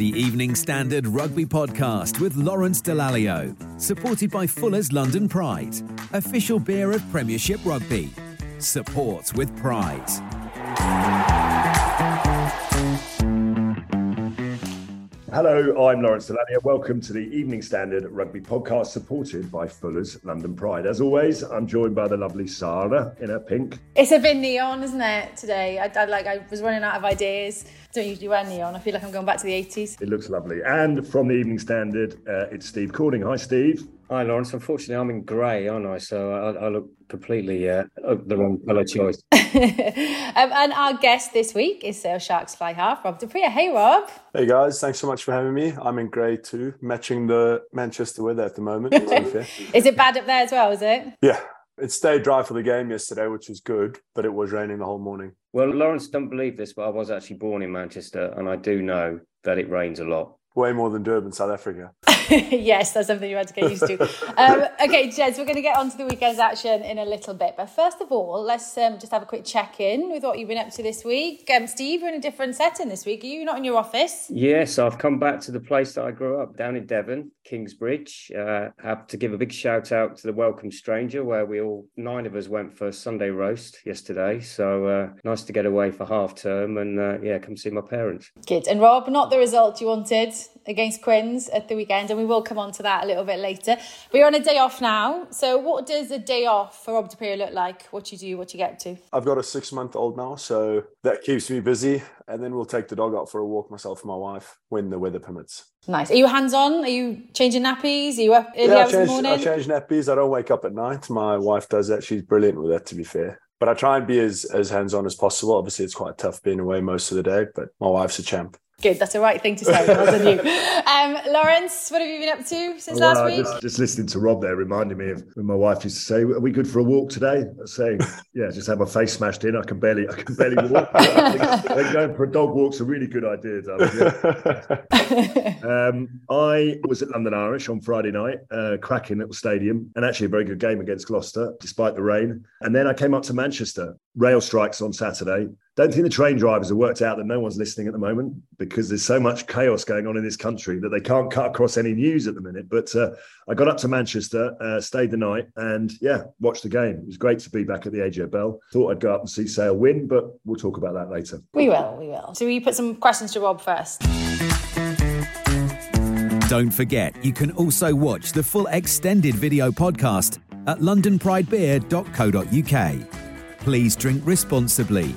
The Evening Standard Rugby Podcast with Lawrence Dallaglio, supported by Fuller's London Pride, official beer of Premiership Rugby. Support with pride. Hello, I'm Lawrence Dallaglio. Welcome to the Evening Standard Rugby Podcast, supported by Fuller's London Pride. As always, I'm joined by the lovely Sarah in her pink. It's a bit neon, isn't it? Today, I, I like. I was running out of ideas. Don't usually wear neon. I feel like I'm going back to the 80s. It looks lovely. And from the Evening Standard, uh, it's Steve Corning. Hi, Steve. Hi, Lawrence. Unfortunately, I'm in grey, aren't I? So I, I look completely uh, the wrong colour choice. um, and our guest this week is Sale Sharks fly half, Rob du Preez. Hey, Rob. Hey, guys. Thanks so much for having me. I'm in grey too, matching the Manchester weather at the moment. is it bad up there as well, is it? Yeah. It stayed dry for the game yesterday, which was good, but it was raining the whole morning. Well, Lawrence, don't believe this, but I was actually born in Manchester, and I do know that it rains a lot. Way more than Durban, South Africa. yes, that's something you had to get used to. um, okay, Jez, we're going to get on to the weekend's action in a little bit. But first of all, let's um, just have a quick check in with what you've been up to this week. Um, Steve, you're in a different setting this week. Are you not in your office? Yes, I've come back to the place that I grew up down in Devon, Kingsbridge. Uh, have to give a big shout out to the Welcome Stranger, where we all, nine of us, went for Sunday roast yesterday. So uh, nice to get away for half term and, uh, yeah, come see my parents. Good. And Rob, not the result you wanted against Quins at the weekend, and we will come on to that a little bit later. You're on a day off now. So, what does a day off for Rob Preez look like? What do you do? What you get to? I've got a six month old now, so that keeps me busy. And then we'll take the dog out for a walk, myself and my wife, when the weather permits. Nice. Are you hands on? Are you changing nappies? Are you up early yeah, hours change, in the morning? I change nappies. I don't wake up at night. My wife does that. She's brilliant with that, to be fair. But I try and be as, as hands on as possible. Obviously, it's quite tough being away most of the day, but my wife's a champ. Good, that's the right thing to say, wasn't you? Um, Lawrence, what have you been up to since well, last week? Just, just, listening to Rob there reminded me of when my wife used to say, "Are we good for a walk today?" I was saying, "Yeah, just have my face smashed in. I can barely, I can barely walk." I think going for a dog walk's a really good idea. um, I was at London Irish on Friday night, uh, cracking little stadium, and actually a very good game against Gloucester, despite the rain. And then I came up to Manchester. Rail strikes on Saturday. Don't think the train drivers have worked out that no one's listening at the moment because there's so much chaos going on in this country that they can't cut across any news at the minute. But uh, I got up to Manchester, uh, stayed the night, and yeah, watched the game. It was great to be back at the AJ Bell. Thought I'd go up and see Sale win, but we'll talk about that later. We will, we will. So we put some questions to Rob first. Don't forget, you can also watch the full extended video podcast at londonpridebeer.co.uk. Please drink responsibly.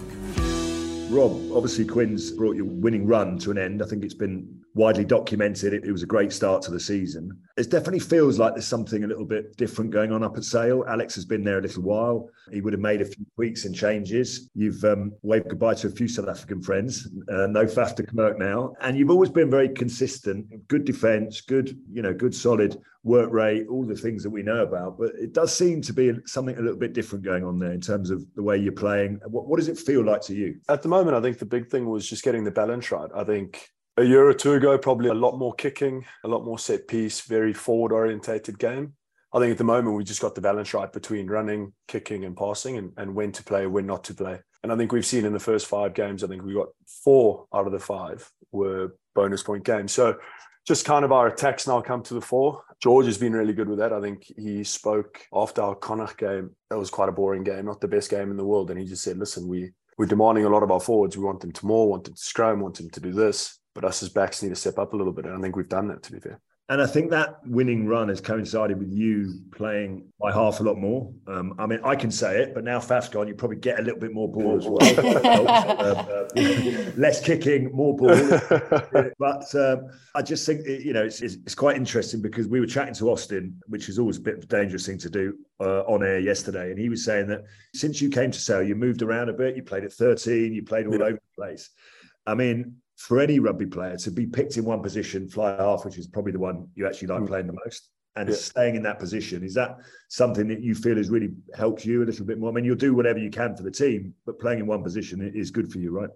Rob, obviously Quins brought your winning run to an end. I think it's been widely documented. It, it, was a great start to the season. It definitely feels like there's something a little bit different going on up at Sale. Alex has been there a little while. He would have made a few tweaks and changes. You've um, waved goodbye to a few South African friends. Uh, no Faf de Klerk now, and you've always been very consistent. Good defence, good you know, good solid work rate, all the things that we know about. But it does seem to be something a little bit different going on there in terms of the way you're playing. What, what does it feel like to you? At the moment, I think the big thing was just getting the balance right. I think a year or two ago, probably a lot more kicking, a lot more set piece, very forward orientated game. I think at the moment we just got the balance right between running, kicking, and passing, and, and when to play, when not to play. And I think we've seen in the first five games, I think we got four out of the five were bonus point games. So just kind of our attacks now come to the fore. George has been really good with that. I think he spoke after our Connacht game. That was quite a boring game, not the best game in the world. And he just said, listen, we, we're demanding a lot of our forwards. We want them to more, want them to scrum, want them to do this but us as backs need to step up a little bit. And I think we've done that, to be fair. And I think that winning run has coincided with you playing fly half a lot more. Um, I mean, I can say it, but now Faf's gone, you probably get a little bit more ball as well. uh, uh, less kicking, more ball. but um, I just think, you know, it's, it's, it's, quite interesting because we were chatting to Austin, which is always a bit of a dangerous thing to do uh, on air yesterday. And he was saying that since you came to Sale, you moved around a bit. You played at 13, you played all yeah. over the place. I mean, for any rugby player to be picked in one position, fly half, which is probably the one you actually like mm. playing the most, and yeah. staying in that position, is that something that you feel has really helped you a little bit more? I mean, you'll do whatever you can for the team, but playing in one position is good for you, right?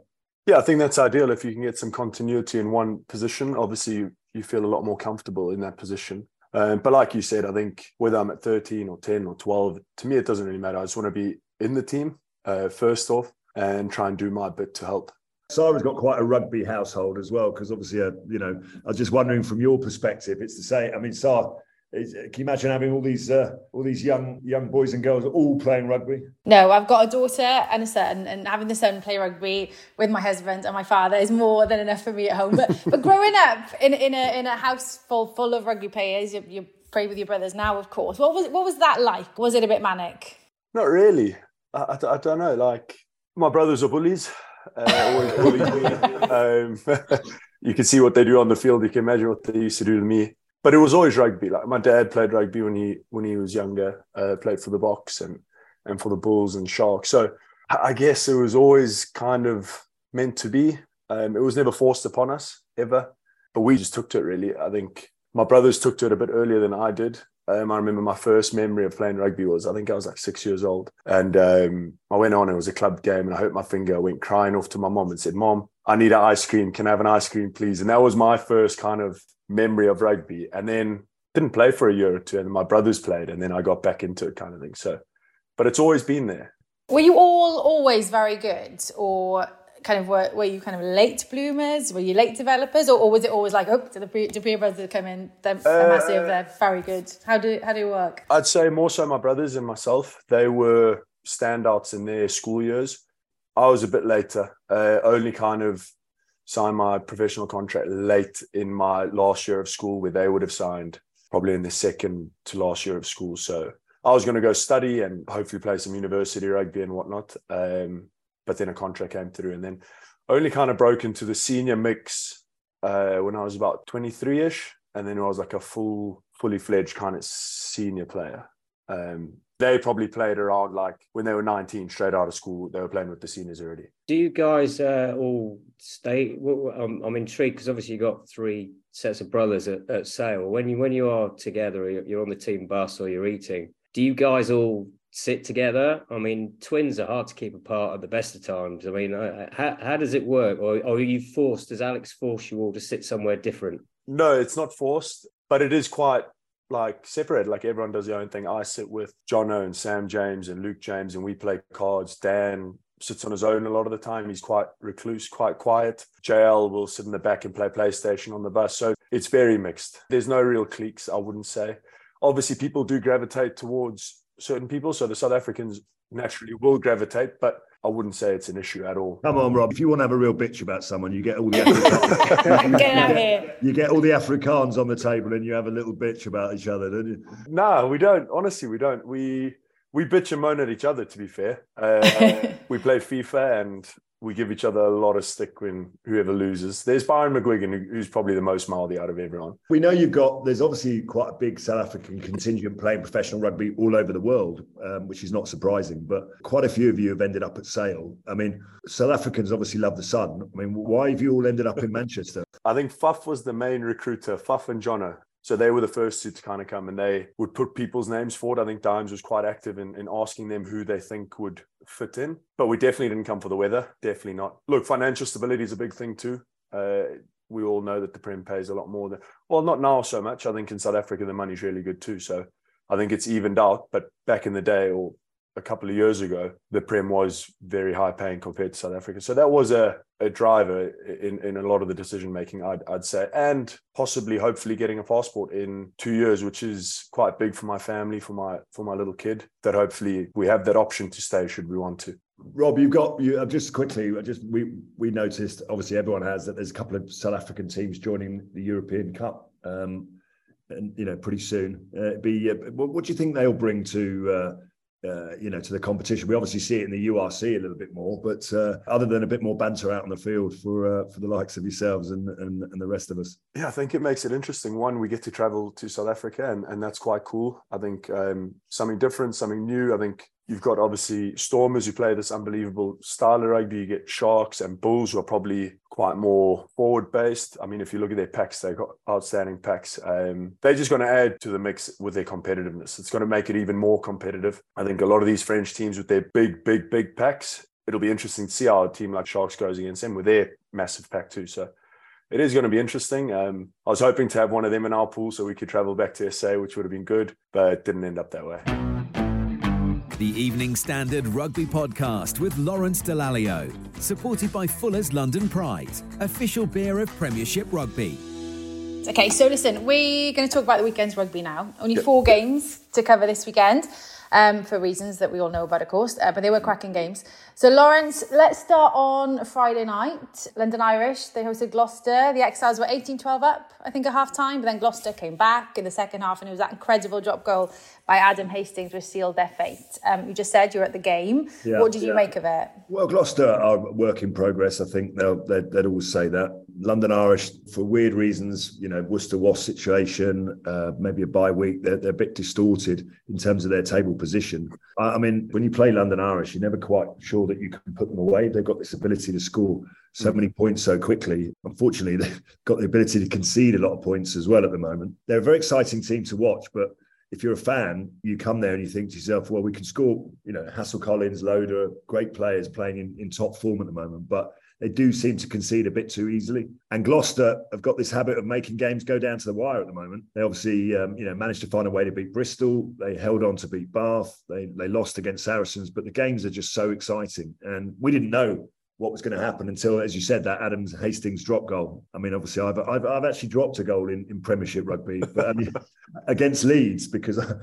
Yeah, I think that's ideal if you can get some continuity in one position. Obviously, you, you feel a lot more comfortable in that position. Um, but like you said, I think whether I'm at 13 or 10 or 12, to me, it doesn't really matter. I just want to be in the team uh, first off and try and do my bit to help Sarah's got quite a rugby household as well, because obviously, uh, you know, I was just wondering from your perspective, it's the same. I mean, Sarah, is, can you imagine having all these uh, all these young young boys and girls all playing rugby? No, I've got a daughter and a son, and having the son play rugby with my husband and my father is more than enough for me at home. But but growing up in in a in a house full full of rugby players, you, you play with your brothers now, of course. What was what was that like? Was it a bit manic? Not really. I, I, I don't know. Like my brothers are bullies. Uh, always bullied. Um, you can see what they do on the field. You can imagine what they used to do to me. But it was always rugby. Like my dad played rugby when he when he was younger. Uh, played for the Boks and and for the Bulls and Sharks. So I guess it was always kind of meant to be. Um, it was never forced upon us ever, but we just took to it. Really, I think my brothers took to it a bit earlier than I did. Um, I remember my first memory of playing rugby was I think I was like six years old, and um, I went on. It was a club game, and I hurt my finger. I went crying off to my mom and said, "Mom, I need an ice cream. Can I have an ice cream, please?" And that was my first kind of memory of rugby. And then didn't play for a year or two, and my brothers played, and then I got back into it, kind of thing. So, but it's always been there. Were you all always very good, or kind of were, were you kind of late bloomers? Were you late developers, or, or was it always like, oh, the Du Preez brothers come in, they're, they're uh, massive, they're very good? How do how do you work? I'd say more so my brothers and myself. They were standouts in their school years. I was a bit later. Uh, only kind of signed my professional contract late in my last year of school, where they would have signed probably in the second to last year of school. So I was going to go study and hopefully play some university rugby and whatnot. Um, but then a contract came through and then only kind of broke into the senior mix uh, when I was about 23 ish. And then I was like a full, fully fledged kind of senior player. Um, they probably played around like when they were 19 straight out of school they were playing with the seniors already do you guys uh, all stay I'm, I'm intrigued because obviously you got three sets of brothers at, at sale when you when you are together you're on the team bus or you're eating do you guys all sit together? I mean, twins are hard to keep apart at the best of times. I mean, how, how does it work? Or, or are you forced, does Alex force you all to sit somewhere different? No, it's not forced, but it is quite like separate. Like everyone does their own thing. I sit with Jono and Sam James and Luke James, and we play cards. Dan sits on his own a lot of the time. He's quite recluse, quite quiet. JL will sit in the back and play PlayStation on the bus. So it's very mixed. There's no real cliques, I wouldn't say. Obviously, people do gravitate towards certain people. So the South Africans naturally will gravitate, but I wouldn't say it's an issue at all. Come on, Rob. If you want to have a real bitch about someone, you get all the Afrikaans. get out here. You get all the Afrikaans on the table, and you have a little bitch about each other, don't you? No, we don't. Honestly, we don't. We we bitch and moan at each other. To be fair, uh, we play FIFA, and we give each other a lot of stick when whoever loses. There's Byron McGuigan, who's probably the most mildy out of everyone. We know you've got, there's obviously quite a big South African contingent playing professional rugby all over the world, um, which is not surprising, but quite a few of you have ended up at Sale. I mean, South Africans obviously love the sun. I mean, why have you all ended up in Manchester? I think Faf was the main recruiter, Faf and Jono. So they were the first to kind of come and they would put people's names forward. I think Dimes was quite active in, in asking them who they think would fit in. But we definitely didn't come for the weather. Definitely not. Look, financial stability is a big thing too. Uh, we all know that the Prem pays a lot more than, well, not now so much. I think in South Africa, the money's really good too. So I think it's evened out. But back in the day, or a couple of years ago, the Prem was very high paying compared to South Africa. So that was a, a driver in, in a lot of the decision making, I'd, I'd say, and possibly, hopefully, getting a passport in two years, which is quite big for my family, for my for my little kid. That hopefully we have that option to stay should we want to. Rob, you've got you uh, just quickly. Just we we noticed. Obviously, everyone has that. There's a couple of South African teams joining the European Cup. Um, and you know pretty soon. Uh, be uh, what, what, do you think they'll bring to uh, uh, you know, to the competition. We obviously see it in the URC a little bit more, but uh, other than a bit more banter out on the field for uh, for the likes of yourselves and, and, and the rest of us. Yeah, I think it makes it interesting. One, we get to travel to South Africa, and, and that's quite cool. I think um, something different, something new. I think You've got obviously Stormers who play this unbelievable style of rugby. You get Sharks and Bulls who are probably quite more forward based. I mean, if you look at their packs, they've got outstanding packs. Um, they're just going to add to the mix with their competitiveness. It's going to make it even more competitive. I think a lot of these French teams with their big, big, big packs, it'll be interesting to see how a team like Sharks goes against them with their massive pack too. So it is going to be interesting. Um, I was hoping to have one of them in our pool so we could travel back to SA, which would have been good, but it didn't end up that way. The Evening Standard Rugby Podcast with Lawrence Dallaglio, supported by Fuller's London Pride, official beer of Premiership Rugby. Okay, so listen, we're going to talk about the weekend's rugby now. Only four games to cover this weekend um, for reasons that we all know about, of course, uh, but they were cracking games. So, Lawrence, let's start on Friday night. London Irish, they hosted Gloucester. The Exiles were 18 12 up, I think, at half time, but then Gloucester came back in the second half, and it was that incredible drop goal by Adam Hastings which sealed their fate. Um, you just said you were at the game. Yeah, what did you yeah. make of it? Well, Gloucester are work in progress. I think they'll, they'd, they'd always say that. London Irish, for weird reasons, you know, Worcester Wasp situation, uh, maybe a bye week, they're, they're a bit distorted in terms of their table position. I, I, mean, when you play London Irish, you're never quite sure that you can put them away. They've got this ability to score so many points so quickly. Unfortunately, they've got the ability to concede a lot of points as well at the moment. They're a very exciting team to watch, but if you're a fan, you come there and you think to yourself, well, we can score, you know, Hassell-Collins, Loader, great players playing in, in top form at the moment. But they do seem to concede a bit too easily. And Gloucester have got this habit of making games go down to the wire at the moment. They obviously, um, you know, managed to find a way to beat Bristol. They held on to beat Bath. They they lost against Saracens, but the games are just so exciting. And we didn't know what was going to happen until, as you said, that Adams Hastings drop goal. I mean, obviously, I've I've, I've actually dropped a goal in, in Premiership rugby, but I mean, against Leeds because I,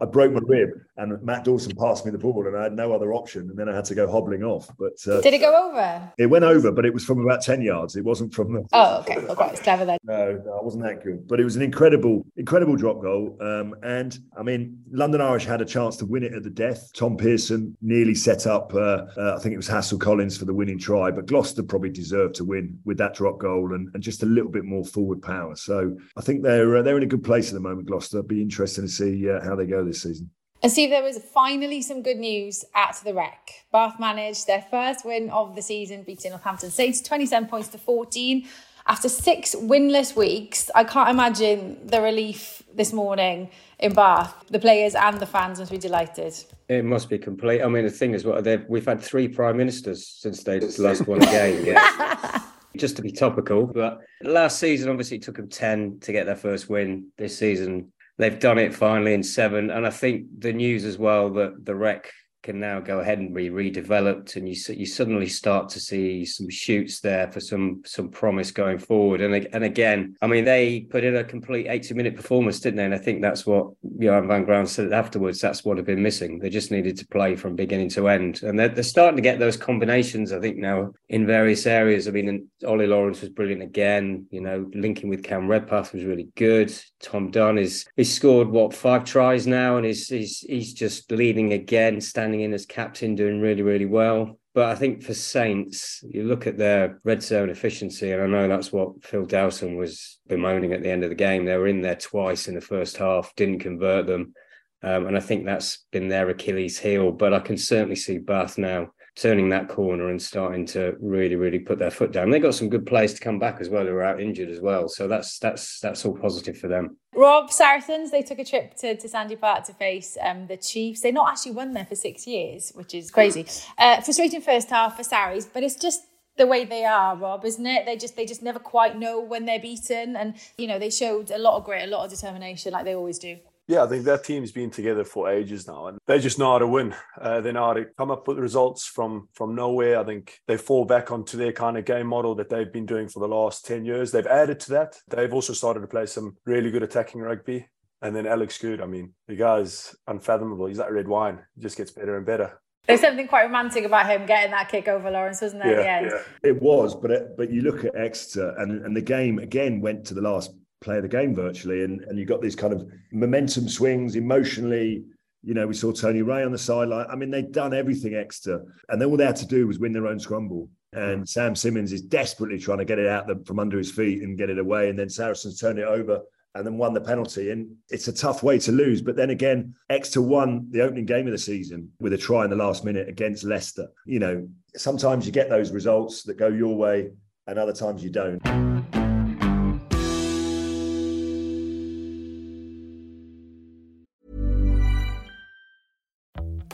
I, broke my rib and Matt Dawson passed me the ball and I had no other option, and then I had to go hobbling off. But uh, did it go over? It went over, but it was from about ten yards. It wasn't from the. Oh, okay. Well, quite clever then. No, no, I wasn't that good, but it was an incredible, incredible drop goal. Um, and I mean, London Irish had a chance to win it at the death. Tom Pearson nearly set up. Uh, uh, I think it was Hassell-Collins for the winning try, but Gloucester probably deserved to win with that drop goal and, and just a little bit more forward power. So I think they're uh, they're in a good place at the moment. Gloucester. Be interesting to see uh, how they go this season. And Steve, there was finally some good news at the Rec. Bath managed their first win of the season, beating Northampton Saints 27 points to 14. After six winless weeks, I can't imagine the relief this morning in Bath. The players and the fans must be delighted. It must be complete. I mean, the thing is, what we've had three prime ministers since they last won a game. Yeah. Just to be topical, but last season obviously it took them ten to get their first win. This season they've done it finally in seven, and I think the news as well that the Rec can now go ahead and be redeveloped, and you you suddenly start to see some shoots there for some some promise going forward. And and again, I mean, they put in a complete eighty minute performance, didn't they? And I think that's what Johan van Graan said afterwards. That's what had been missing. They just needed to play from beginning to end, and they're, they're starting to get those combinations. I think now in various areas. I mean, Ollie Lawrence was brilliant again. You know, linking with Cam Redpath was really good. Tom Dunn is he's scored what five tries now, and he's he's he's just leading again, standing in as captain, doing really, really well. But I think for Saints, you look at their red zone efficiency, and I know that's what Phil Dowson was bemoaning at the end of the game. They were in there twice in the first half, didn't convert them. Um, and I think that's been their Achilles heel. But I can certainly see Bath now turning that corner and starting to really, really put their foot down. They got some good players to come back as well who are out injured as well. So that's that's that's all positive for them. Rob Saracens, they took a trip to, to Sandy Park to face um, the Chiefs. They've not actually won there for six years, which is crazy. Uh, frustrating first half for Sarries, but it's just the way they are, Rob, isn't it? They just they just never quite know when they're beaten, and you know they showed a lot of grit, a lot of determination, like they always do. Yeah, I think that team's been together for ages now, and they just know how to win. Uh, they know how to come up with results from from nowhere. I think they fall back onto their kind of game model that they've been doing for the last ten years. They've added to that. They've also started to play some really good attacking rugby. And then Alex Goode, I mean, the guy's unfathomable. He's like red wine. He just gets better and better. There's something quite romantic about him getting that kick over Lawrence, wasn't there? Yeah, the yeah. It was, but it, but you look at Exeter, and and the game again went to the last play the game virtually. And, and you got these kind of momentum swings emotionally. You know, we saw Tony Ray on the sideline. I mean, they'd done everything extra, and then all they had to do was win their own scramble. And Sam Simmonds is desperately trying to get it out the, from under his feet and get it away. And then Saracens turned it over and then won the penalty. And it's a tough way to lose. But then again, Exeter won the opening game of the season with a try in the last minute against Leicester. You know, sometimes you get those results that go your way, and other times you don't.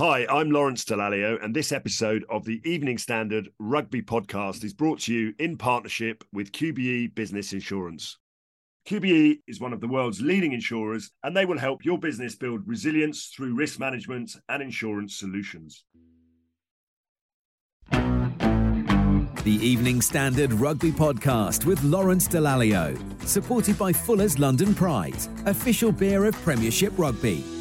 Hi, I'm Lawrence Dallaglio, and this episode of the Evening Standard Rugby Podcast is brought to you in partnership with QBE Business Insurance. QBE is one of the world's leading insurers, and they will help your business build resilience through risk management and insurance solutions. The Evening Standard Rugby Podcast with Lawrence Dallaglio, supported by Fuller's London Pride, official beer of Premiership Rugby.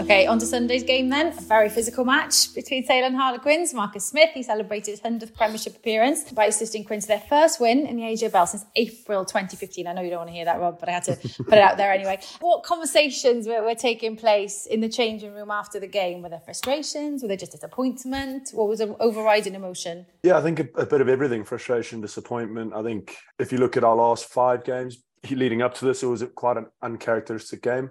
Okay, on to Sunday's game then. A very physical match between Sale and Harlequins. Marcus Smith, he celebrated his 100th Premiership appearance by assisting Quinn to their first win in the AJ Bell since April 2015. I know you don't want to hear that, Rob, but I had to put it out there anyway. What conversations were, were taking place in the changing room after the game? Were there frustrations? Were there just disappointment? What was an overriding emotion? Yeah, I think a, a bit of everything frustration, disappointment. I think if you look at our last five games leading up to this, it was quite an uncharacteristic game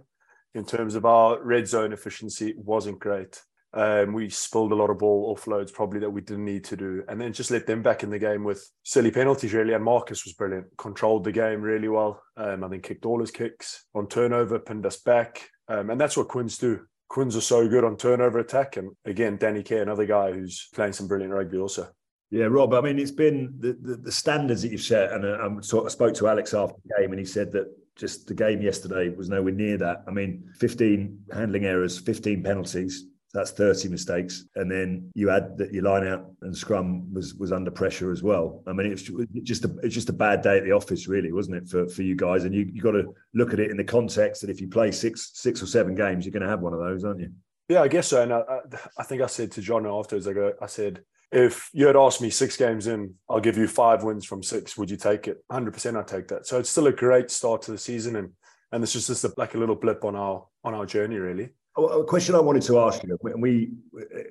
in terms of our red zone efficiency wasn't great. Um, we spilled a lot of ball offloads probably that we didn't need to do, and then just let them back in the game with silly penalties really. And Marcus was brilliant, controlled the game really well. Um, I think kicked all his kicks on turnover, pinned us back, um, and that's what Quins do. Quins are so good on turnover attack, and again, Danny Care, another guy who's playing some brilliant rugby also. Yeah, Rob. I mean, it's been the, the, the standards that you've set, and uh, I spoke to Alex after the game, and he said that just the game yesterday was nowhere near that. I mean, 15 handling errors, 15 penalties. That's 30 mistakes, and then you add that your line out and scrum was was under pressure as well. I mean, it's just a it's just a bad day at the office, really, wasn't it, for, for you guys? And you you got to look at it in the context that if you play six six or seven games, you're going to have one of those, aren't you? Yeah, I guess so. And I, I think I said to John afterwards, I go, I said, if you had asked me six games in, I'll give you five wins from six. Would you take it? 100% I'd take that. So it's still a great start to the season. And, and it's just, just a, like a little blip on our, on our journey, really. A question I wanted to ask you, and we,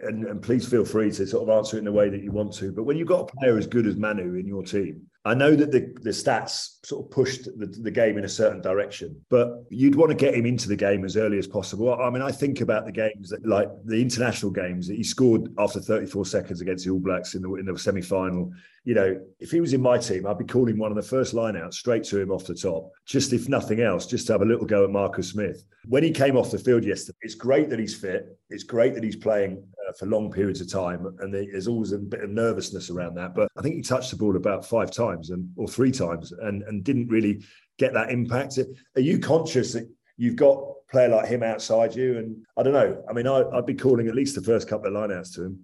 and, and please feel free to sort of answer it in the way that you want to. But when you've got a player as good as Manu in your team, I know that the, the stats sort of pushed the, the game in a certain direction, but you'd want to get him into the game as early as possible. I mean, I think about the games that, like the international games that he scored after 34 seconds against the All Blacks in the in the semi final. You know, if he was in my team, I'd be calling one of the first lineouts straight to him off the top, just if nothing else, just to have a little go at Marcus Smith. When he came off the field yesterday, it's great that he's fit. It's great that he's playing for long periods of time, and there's always a bit of nervousness around that. But I think he touched the ball about five times and or three times, and and didn't really get that impact. Are you conscious that you've got a player like him outside you? And I don't know. I mean, I, would be calling at least the first couple of lineouts to him.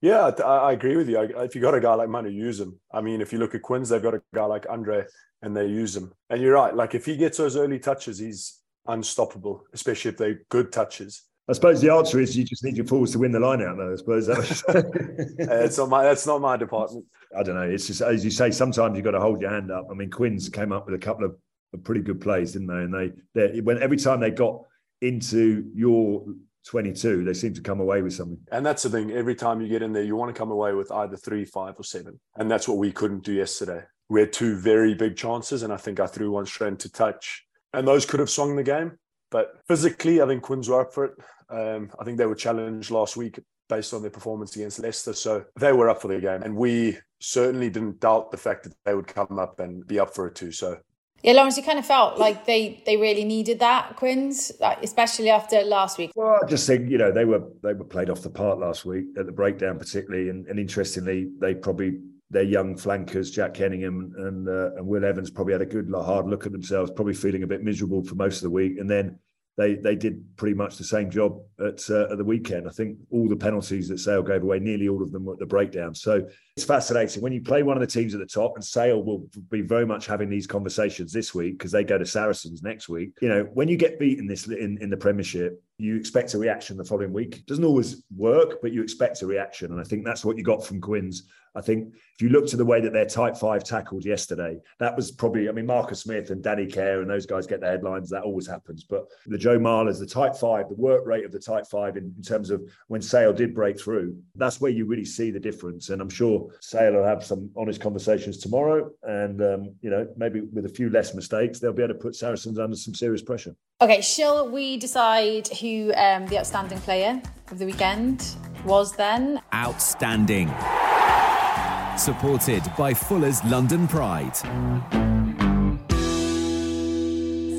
Yeah, I, agree with you. If you got a guy like Manu, use him. I mean, if you look at Quins, they've got a guy like Andre, and they use him. And you're right. Like if he gets those early touches, he's unstoppable, especially if they're good touches. I suppose the answer is you just need your forwards to win the line out, though. I suppose that's uh, not my that's not my department. I don't know. It's just as you say. Sometimes you've got to hold your hand up. I mean, Quins came up with a couple of, of pretty good plays, didn't they? And they, they when every time they got into your 22, they seem to come away with something. And that's the thing. Every time you get in there, you want to come away with either three, five, or seven. And that's what we couldn't do yesterday we had two very big chances, and I think I threw one straight into touch, and those could have swung the game. But physically, I think Quins were up for it. Um, I think they were challenged last week based on their performance against Leicester, so they were up for the game, and we certainly didn't doubt the fact that they would come up and be up for it too. So yeah, Lawrence, you kind of felt like they they really needed that, Quins, especially after last week. Well, I just think you know they were they were played off the part last week at the breakdown, particularly, and, and interestingly, they probably their young flankers, Jack Kenningham and uh, and Will Evans, probably had a good hard look at themselves, probably feeling a bit miserable for most of the week, and then they they did pretty much the same job at, uh, at the weekend. I think all the penalties that Sale gave away, nearly all of them were at the breakdown. So it's fascinating when you play one of the teams at the top, and Sale will be very much having these conversations this week because they go to Saracens next week. You know, when you get beaten this in, in the Premiership, you expect a reaction the following week. It doesn't always work, but you expect a reaction, and I think that's what you got from Quins I think if you look to the way that their tight five tackled yesterday, that was probably, I mean, Marcus Smith and Danny Care and those guys get the headlines. That always happens. But the Joe Marlers, the tight five, the work rate of the tight five in, in terms of when Sale did break through, that's where you really see the difference. And I'm sure Sale will have some honest conversations tomorrow. And, um, you know, maybe with a few less mistakes, they'll be able to put Saracens under some serious pressure. Okay, shall we decide who um, the outstanding player of the weekend was then? Outstanding supported by Fuller's London Pride.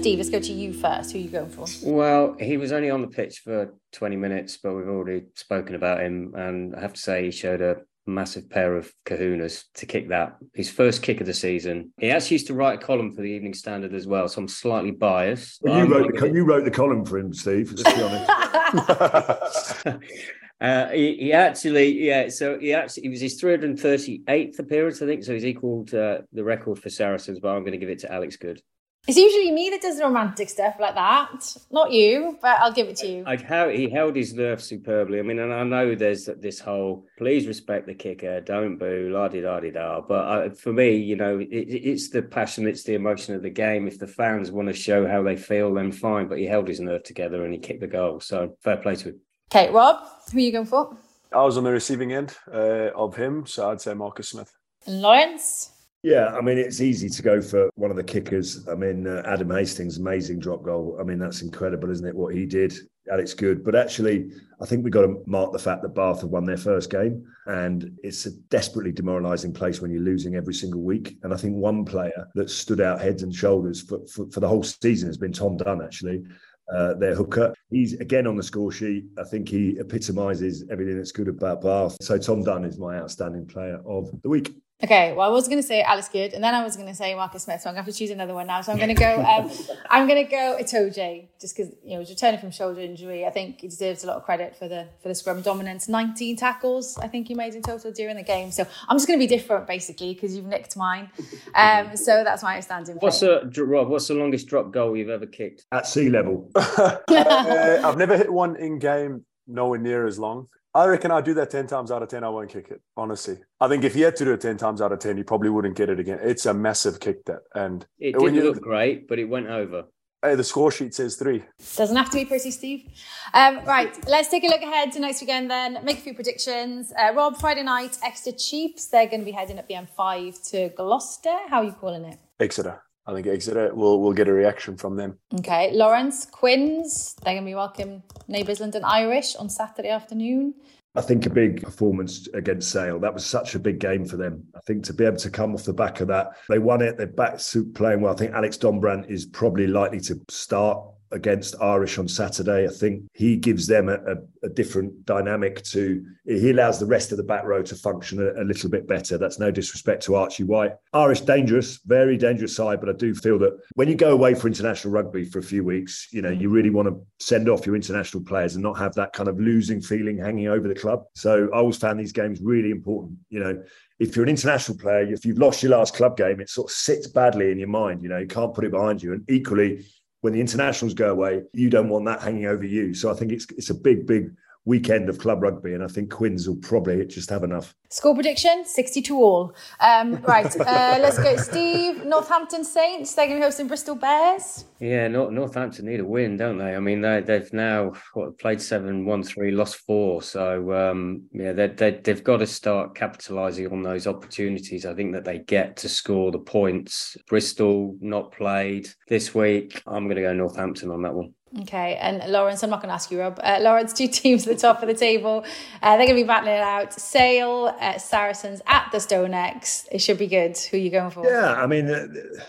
Steve, let's go to you first. Who are you going for? Well, he was only on the pitch for 20 minutes, but we've already spoken about him. And I have to say, he showed a massive pair of kahunas to kick that. His first kick of the season. He actually used to write a column for the Evening Standard as well, so I'm slightly biased. Well, you, wrote the, you wrote the column for him, Steve, let's be honest. Uh, he, he, actually, yeah. So he actually, it was his 338th appearance, I think. So he's equalled uh, the record for Saracens, but I'm going to give it to Alex Goode. It's usually me that does the romantic stuff like that, not you. But I'll give it to you. I, he held his nerve superbly. I mean, and I know there's this whole please respect the kicker, don't boo, la di da di da. But uh, for me, you know, it, it's the passion, it's the emotion of the game. If the fans want to show how they feel, then fine. But he held his nerve together and he kicked the goal. So fair play to him. Okay, Rob, who are you going for? I was on the receiving end uh, of him, so I'd say Marcus Smith. And Lawrence? Yeah, I mean, it's easy to go for one of the kickers. I mean, uh, Adam Hastings, amazing drop goal. I mean, that's incredible, isn't it? What he did. Alex Goode. But actually, I think we've got to mark the fact that Bath have won their first game. And it's a desperately demoralising place when you're losing every single week. And I think one player that stood out heads and shoulders for, for, for the whole season has been Tom Dunn, actually uh, their hooker. He's again on the score sheet. I think he epitomises everything that's good about Bath. So Tom Dunn is my outstanding player of the week. Okay, well, I was going to say Alex Goode, and then I was going to say Marcus Smith, so I'm going to have to choose another one now. So I'm going to go. Um, I'm going to go Itoje, just because you know he's returning from shoulder injury. I think he deserves a lot of credit for the for the scrum dominance. 19 tackles, I think he made in total during the game. So I'm just going to be different, basically, because you've nicked mine. Um, so that's my outstanding. What's the Rob? What's the longest drop goal you've ever kicked at sea level? uh, I've never hit one in game nowhere near as long. I reckon I do that 10 times out of 10, I won't kick it, honestly. I think if you had to do it 10 times out of 10, you probably wouldn't get it again. It's a massive kick that. And it didn't look great, but it went over. Hey, the score sheet says three. Doesn't have to be pretty, Steve. Um, right, let's take a look ahead to next weekend then. Make a few predictions. Uh, Rob, Friday night, Exeter Chiefs. They're going to be heading up the M5 to Gloucester. How are you calling it? Exeter. I think Exeter will will get a reaction from them. Okay, Lawrence Quins. They're going to be welcome neighbours London Irish on Saturday afternoon. I think a big performance against Sale. That was such a big game for them. I think to be able to come off the back of that, they won it. They're back to playing well. I think Alex Dombrandt is probably likely to start against Irish on Saturday. I think he gives them a, a, a, different dynamic to, he allows the rest of the back row to function a, a, little bit better. That's no disrespect to Archie White. Irish, dangerous, very dangerous side, but I do feel that when you go away for international rugby for a few weeks, you know, you really want to send off your international players and not have that kind of losing feeling hanging over the club. So I always found these games really important. You know, if you're an international player, if you've lost your last club game, it sort of sits badly in your mind. You know, you can't put it behind you. And equally, when the internationals go away, you don't want that hanging over you. So I think it's it's a big, big weekend of club rugby, and I think Quins will probably just have enough. Score prediction 62 all. Um, right, uh, let's go. Steve, Northampton Saints, they're going to be hosting Bristol Bears. Yeah, Northampton need a win, don't they? I mean, they, they've now what, played seven, won three, lost four. So, um, yeah, they, they, they've got to start capitalising on those opportunities. I think that they get to score the points. Bristol not played this week. I'm going to go Northampton on that one. Okay, and Lawrence, I'm not going to ask you, Rob. Uh, Lawrence, two teams at the top of the table. Uh, they're going to be battling it out. Sale, uh, Saracens at the StoneX. It should be good. Who are you going for? Yeah, I mean, uh,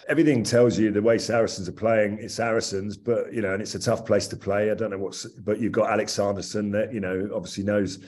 everything tells you the way Saracens are playing. It's Saracens, but you know, and it's a tough place to play. I don't know what's, but you've got Alex Sanderson that you know obviously knows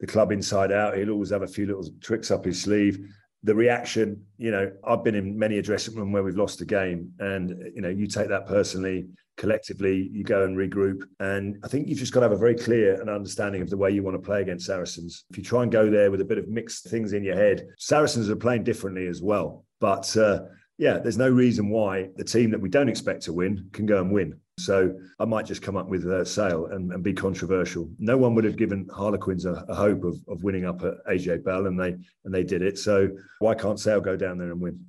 the club inside out. He'll always have a few little tricks up his sleeve the reaction, you know, I've been in many a dressing room where we've lost a game, and you know, you take that personally collectively you go and regroup. And i think you've just got to have a very clear and understanding of the way you want to play against saracens. If you try and go there with a bit of mixed things in your head saracens are playing differently as well. But uh, yeah there's no reason why the team that we don't expect to win can go and win so I might just come up with a sale and, and, be controversial. No one would have given Harlequins a, a, hope of, of winning up at AJ Bell, and they and they did it. So why can't Sale go down there and win?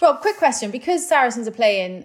Rob, quick question: because Saracens are playing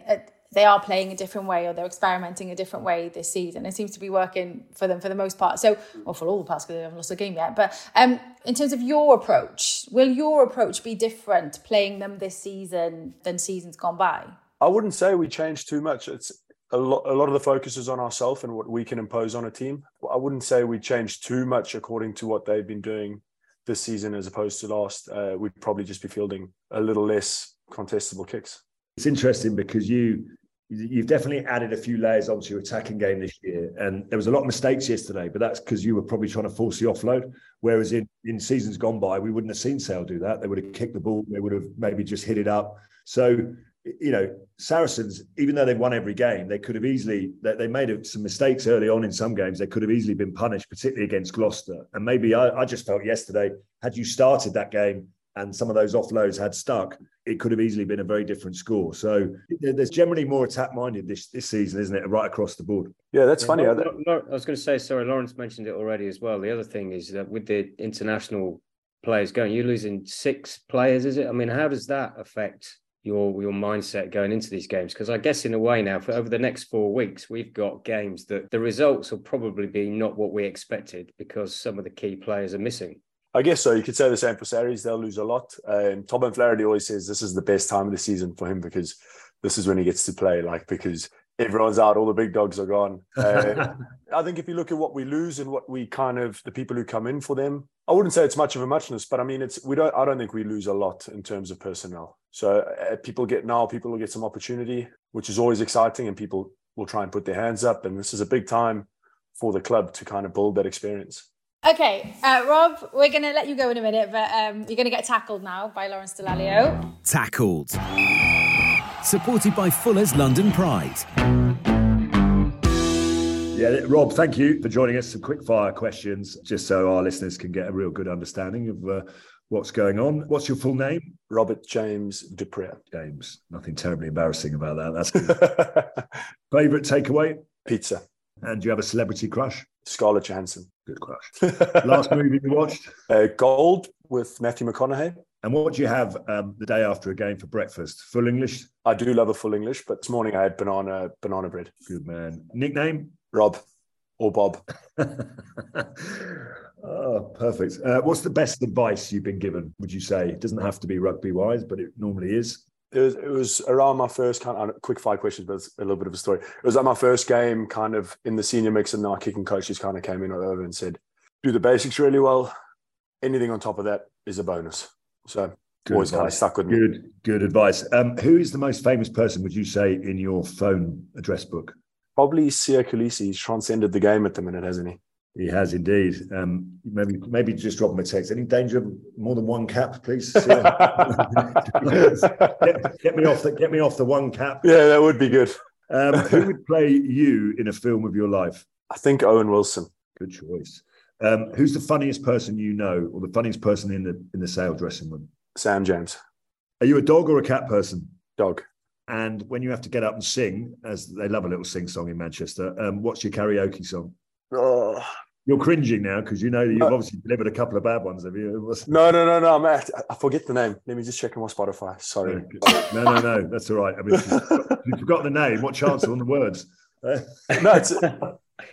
they are playing a different way or they're experimenting a different way this season. It seems to be working for them for the most part. So, or for all the parts because they haven't lost a game yet. But um, in terms of your approach, will your approach be different playing them this season than seasons gone by? I wouldn't say we changed too much. It's a lot, a lot of the focus is on ourselves and what we can impose on a team. I wouldn't say we changed too much according to what they've been doing this season as opposed to last. Uh, we'd probably just be fielding a little less contestable kicks. It's interesting because you you've definitely added a few layers onto your attacking game this year. And there was a lot of mistakes yesterday, but that's because you were probably trying to force the offload. Whereas in, in seasons gone by, we wouldn't have seen Sale do that. They would have kicked the ball, they would have maybe just hit it up. So, you know, Saracens, even though they've won every game, they could have easily, they, they made some mistakes early on in some games. They could have easily been punished, particularly against Gloucester. And maybe I, I just felt yesterday, had you started that game and some of those offloads had stuck, it could have easily been a very different score. So there's generally more attack minded this this season, isn't it? Right across the board. Yeah, that's funny. I was going to say, sorry, Lawrence mentioned it already as well. The other thing is that with the international players going, you're losing six players, is it? I mean, how does that affect your your mindset going into these games? Because I guess in a way now, for over the next four weeks, we've got games that the results will probably be not what we expected because some of the key players are missing. I guess so. You could say the same for Sarries. They'll lose a lot. Um, Tom O'Flaherty always says this is the best time of the season for him because this is when he gets to play. Like because everyone's out, all the big dogs are gone. Uh, I think if you look at what we lose and what we kind of the people who come in for them, I wouldn't say it's much of a muchness, but I mean it's we don't. I don't think we lose a lot in terms of personnel. So uh, people get now people will get some opportunity, which is always exciting, and people will try and put their hands up. And this is a big time for the club to kind of build that experience. Okay, uh, Rob, we're going to let you go in a minute, but um, you're going to get tackled now by Lawrence Dallaglio. Tackled. Supported by Fuller's London Pride. Yeah, Rob, thank you for joining us. Some quick fire questions, just so our listeners can get a real good understanding of uh, what's going on. What's your full name? Robert James du Preez. James. Nothing terribly embarrassing about that. That's Favorite takeaway? Pizza. And do you have a celebrity crush? Scarlett Johansson. Good crush. Last movie you watched? Uh, Gold with Matthew McConaughey. And what do you have um, the day after a game for breakfast? Full English? I do love a full English, but this morning I had banana banana bread. Good man. Nickname? Rob or Bob. oh, perfect. Uh, what's the best advice you've been given? Would you say it doesn't have to be rugby wise, but it normally is? it was, it was around my first kind of quick five questions, but it's a little bit of a story. It was like my first game, kind of in the senior mix, and our kicking coaches kind of came in over and said, "Do the basics really well. Anything on top of that is a bonus." So good always advice. kind of stuck with me. Good, good advice. Um, who is the most famous person? Would you say in your phone address book? Probably Siya Kolisi. He's transcended the game at the minute, hasn't he? He has indeed. Um, maybe maybe just drop him a text. Any danger of more than one cap, please? get, get, me off the get me off the one cap. Yeah, that would be good. Um, who would play you in a film of your life? I think Owen Wilson. Good choice. Um, who's the funniest person you know, or the funniest person in the in the sale dressing room? Sam James. Are you a dog or a cat person? Dog. And when you have to get up and sing, as they love a little sing song in Manchester, um, what's your karaoke song? Oh, You're cringing now because you know that you've uh, obviously delivered a couple of bad ones, have you? No, no, no, no. I'm I forget the name. Let me just check on my Spotify. Sorry. No, no, no. That's all right. I mean, if you forgot the name, what chance on the words? no, it's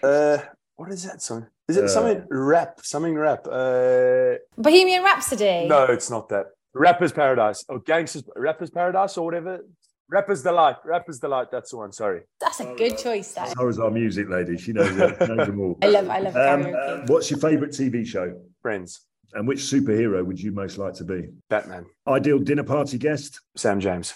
uh, what is that song? Is it uh, something rap? Something rap? Uh, Bohemian Rhapsody. No, it's not that. Rappers Paradise or Gangsters Rappers Paradise or whatever. Rappers Delight. Rappers Delight. That's the one. Sorry. That's a good choice. That. So is our music lady. She knows, it, knows them all. I love. I love um, uh, what's your favourite TV show? Friends. And which superhero would you most like to be? Batman. Ideal dinner party guest? Sam James.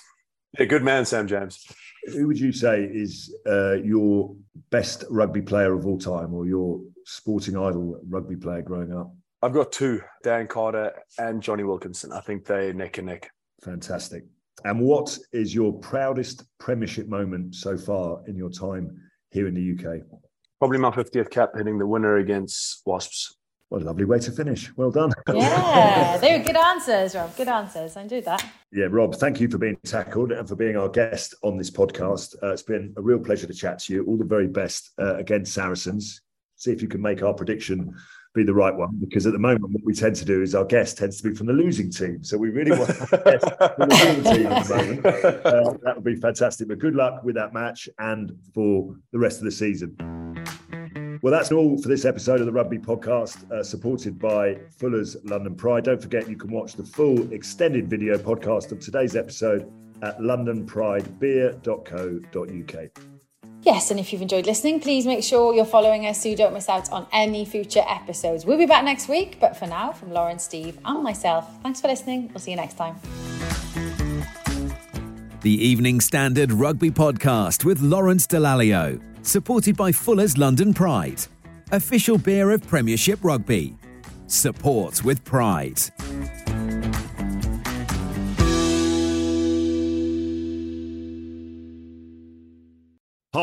Yeah, good man, Sam James. Who would you say is uh, your best rugby player of all time, or your sporting idol rugby player growing up? I've got two: Dan Carter and Jonny Wilkinson. I think they're neck and neck. Fantastic. And what is your proudest Premiership moment so far in your time here in the UK? Probably my 50th cap hitting the winner against Wasps. What a lovely way to finish. Well done. Yeah, they were good answers, Rob. Good answers. I enjoyed that. Yeah, Rob, thank you for being tackled and for being our guest on this podcast. Uh, it's been a real pleasure to chat to you. All the very best uh, against Saracens. See if you can make our prediction be the right one because at the moment what we tend to do is our guest tends to be from the losing team so we really want from the winning team at the moment uh, that would be fantastic but good luck with that match and for the rest of the season well, that's all for this episode of the Rugby Podcast, uh, supported by Fuller's London Pride. Don't forget you can watch the full extended video podcast of today's episode at londonpridebeer.co.uk. Yes, and if you've enjoyed listening, please make sure you're following us so you don't miss out on any future episodes. We'll be back next week, but for now, from Lauren, Steve, and myself, thanks for listening. We'll see you next time. The Evening Standard Rugby Podcast with Lawrence Dallaglio, supported by Fuller's London Pride, official beer of Premiership Rugby. Support with pride.